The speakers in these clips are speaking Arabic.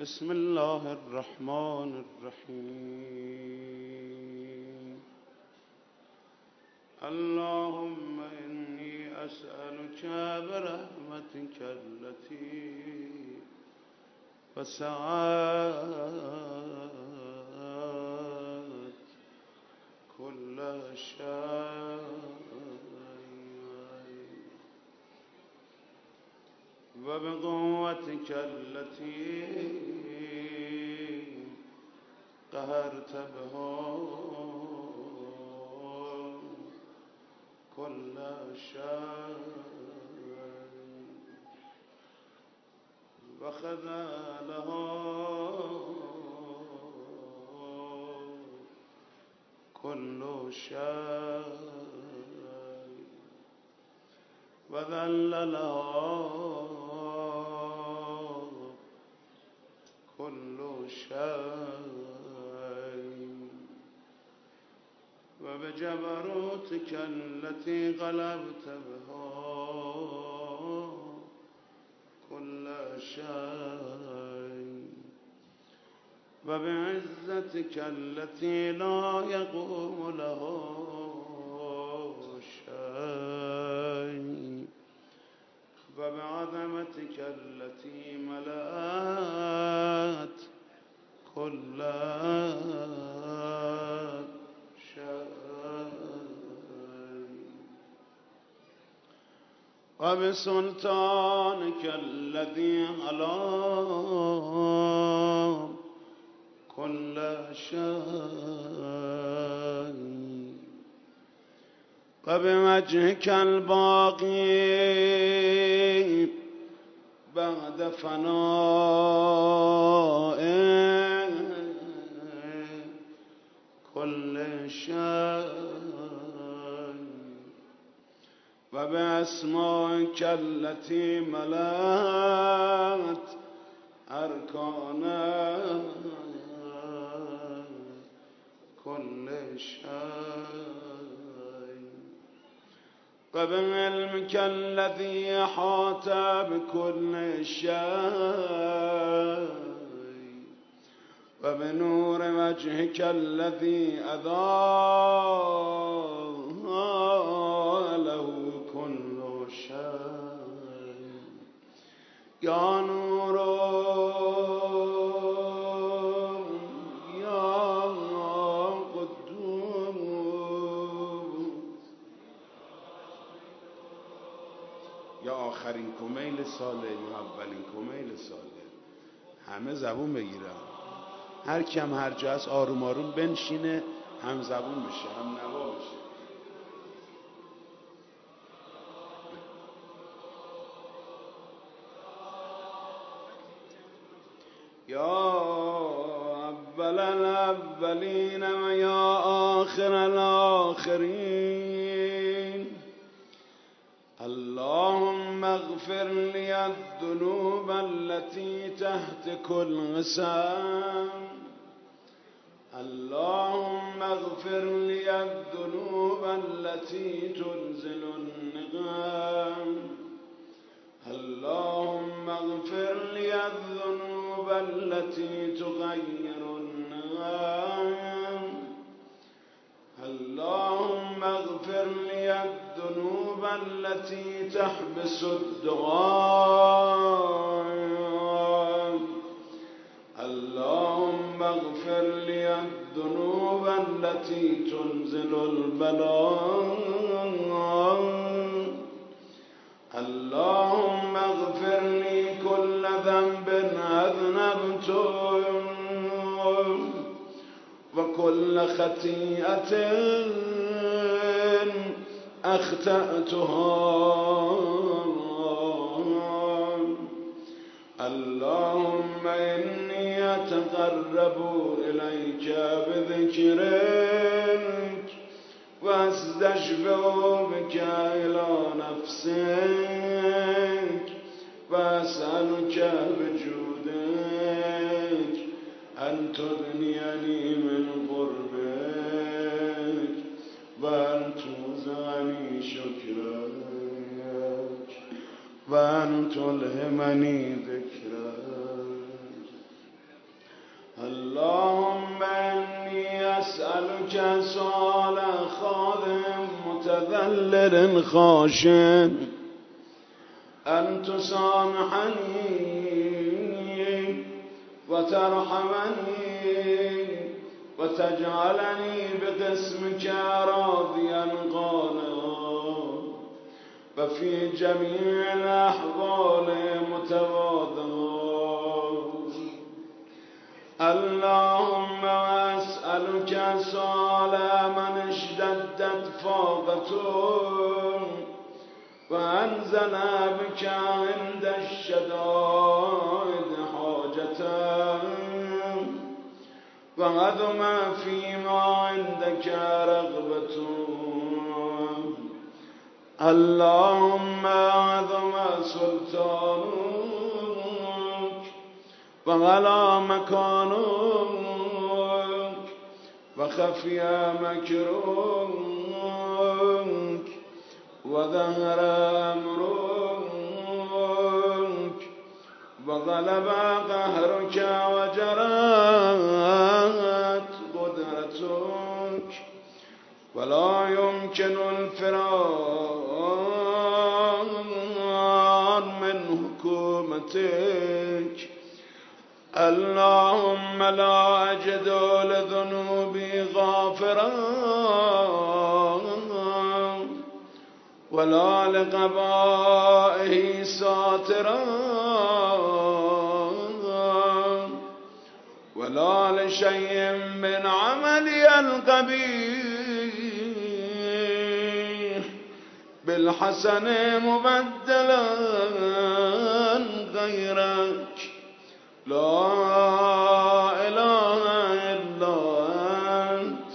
بسم الله الرحمن الرحيم. اللهم إني أسألك برحمتك التي وسعت كل شيء. وبقوتك التي قهرت بها كل شيء وخذلها كل شيء وذللها وبجبروتك التي غلبت بها كل شيء. وبعزتك التي لا يقوم له شيء. وبعظمتك التي ملأت وبسلطانك الذي على كل شيء. وبوجهك الباقي بعد فناء كل شيء وبأسمائك التي ملأت أركان كل شيء. وبعلمك الذي أحاط بكل شيء. وبنور وجهك الذي أضاء آخرین کمیل ساله یا اولین کمیل ساله. همه زبون بگیرن هر کم هر جا آروم آروم بنشینه هم زبون بشه هم نوا بشه. الأولين ويا آخر الآخرين اللهم اغفر لي الذنوب التي تحت كل غسام اللهم اغفر لي الذنوب التي تنزل النقام اللهم اغفر لي الذنوب التي تغير التي تحبس الدعاء اللهم اغفر لي الذنوب التي تنزل البلاء. اللهم اغفر لي كل ذنب أذنبته. وكل خطيئة أخطأتها. اللهم إني أتقرب إليك بذكرك وأستشفع بك إلى نفسك وأسألك بجودك أن تغنيني من وان تلهمني ذكرا اللهم اني اسالك سؤال خادم متذلل خاشع ان تسامحني وترحمني وتجعلني بقسمك راضيا قالا وفي جميع الأحوال متواضعا اللهم أسألك سؤال من اشتدت فاقته وأنزل بك عند الشدائد حاجته وعظم فيما عندك رغبته اللهم عظم سلطانك وغلا مكانك وخفي مكرك وظهر أمرك وغلب قهرك وجرت قدرتك ولا يمكن الفرار حكومتك اللهم لا أجد لذنوبي غافرا ولا لقبائه ساترا ولا لشيء من عملي القبيح. بالحسن مبدلا غيرك. لا إله إلا أنت.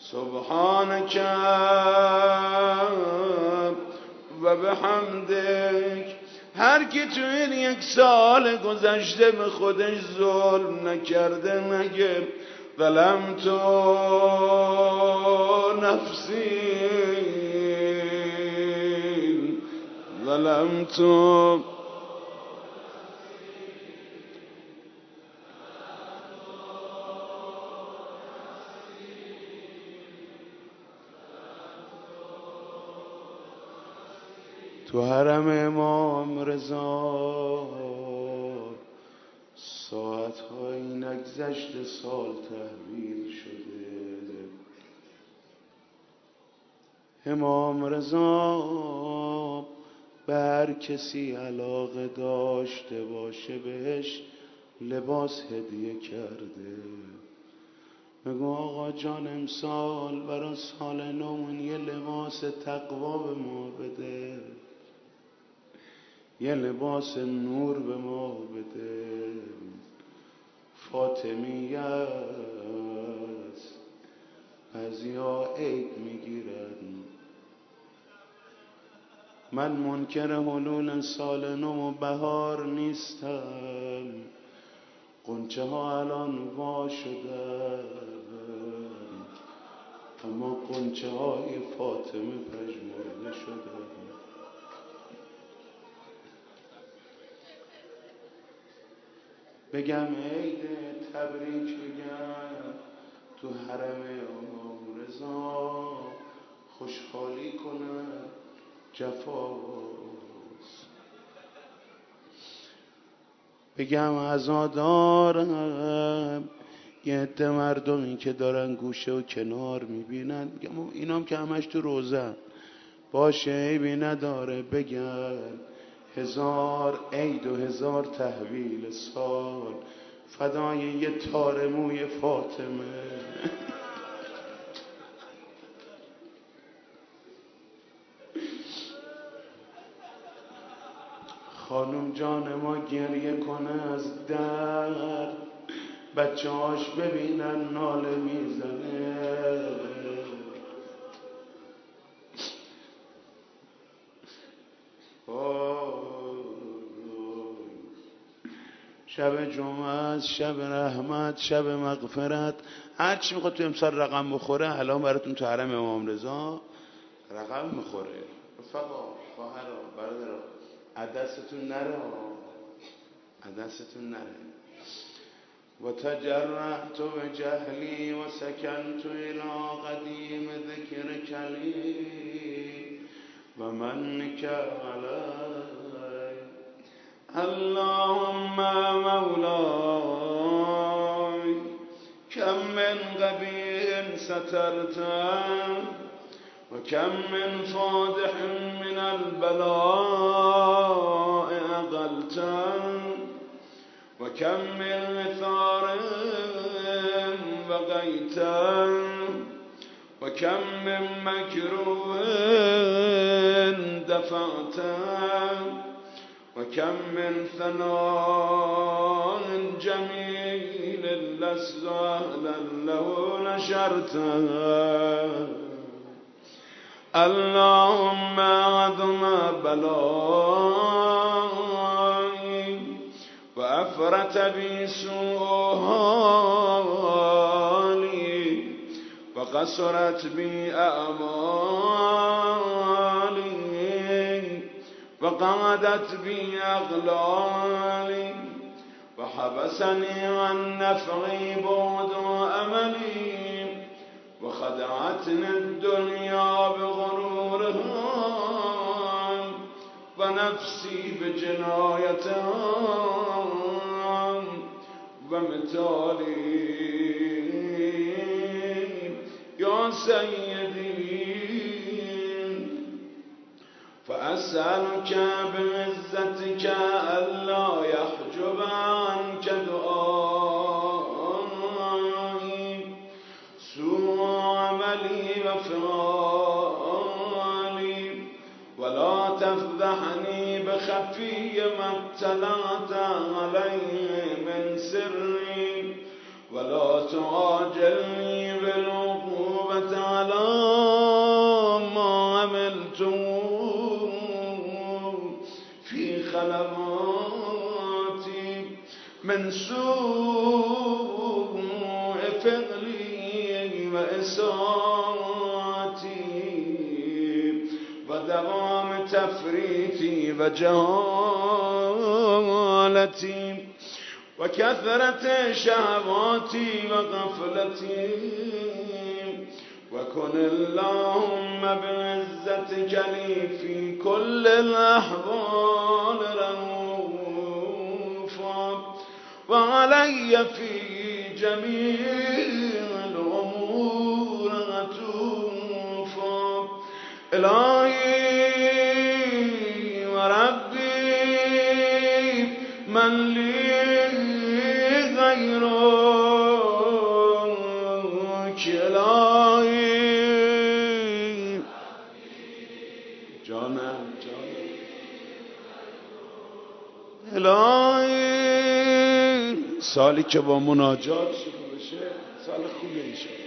سبحانك. وبحمدك هر کی تو این یک سال گذشته به خودش ظلم نکرده نگه ظلمت نفسي. ظلمت تو حرم امام رضا. ساعت های نگذشت سال تحویل شده. امام رضا بر کسی علاقه داشته باشه بهش لباس هدیه کرده. بگو آقا جان امسال برای سال نومون یه لباس تقوا به ما بده. یه لباس نور به ما بده. فاطمیت ها عید می‌گیرن من منکر حلول سال نو و بهار نیستم. قنچه ها الان وا شده اما قنچه های فاطمه پژمرده شده بگم عید تبریک بگم تو حرم امام رضا. خوشحالی کنم. جفاست بگم عزادارم یه عده مردمی که دارن گوشه و کنار می‌بینن. بگم اینام که همش تو روزن. باشه عیبی نداره. بگن هزار عید و هزار تحویل سال. فدای یه تار موی فاطمه. خانم جان ما گریه کنه از در بچه هاش ببینن ناله می‌زنه. شب جمعه شب رحمت شب مغفرت. هر چی می‌خواد تو امسال رقم بخوره الان براتون تو حرم امام رضا رقم می‌خوره. رفقا خواهرا برادرا از دستتون نره. از دستتون نره. وتجرأت بجهلي وسكنت إلى قديم ذكرك لي ومنك علي اللهم مولاي كم من غبي سترته وكم من فادح من البلاء أغلته وكم من ثار بغيتا وكم من مكروه دفعتا وكم من ثناء جميل لسهلا له نشرتا اللهم عظم بلاء وأفرت بي سؤالي وقصرت بي أعمالي. وقعدت بي أغلالي وحبسني عن نفعي بعد أملي وخدعتني الدنيا بغرورها ونفسي بجنايتها ومثالي يا سيدي فأسألك بعزتك ألا يحجب عنك دعائي سوء عملي وفرائي ولا تفضحني بخفي ما ابتلعت عليه من سري. ولا تعاجلني بالعقوبة من سوء فعلي وإساءتي ودوام تفريطي وجهالتي وكثرة شهواتي وغفلتي وكن اللهم بعزتك لي في كل الأحوال رؤوفا وعلي في جميع الأمور عطوفا إلهي وربي من لي غيرك؟ إلهي. جانم جانم الهی سالی که با مناجات شروع بشه سال خوبی انشاءالله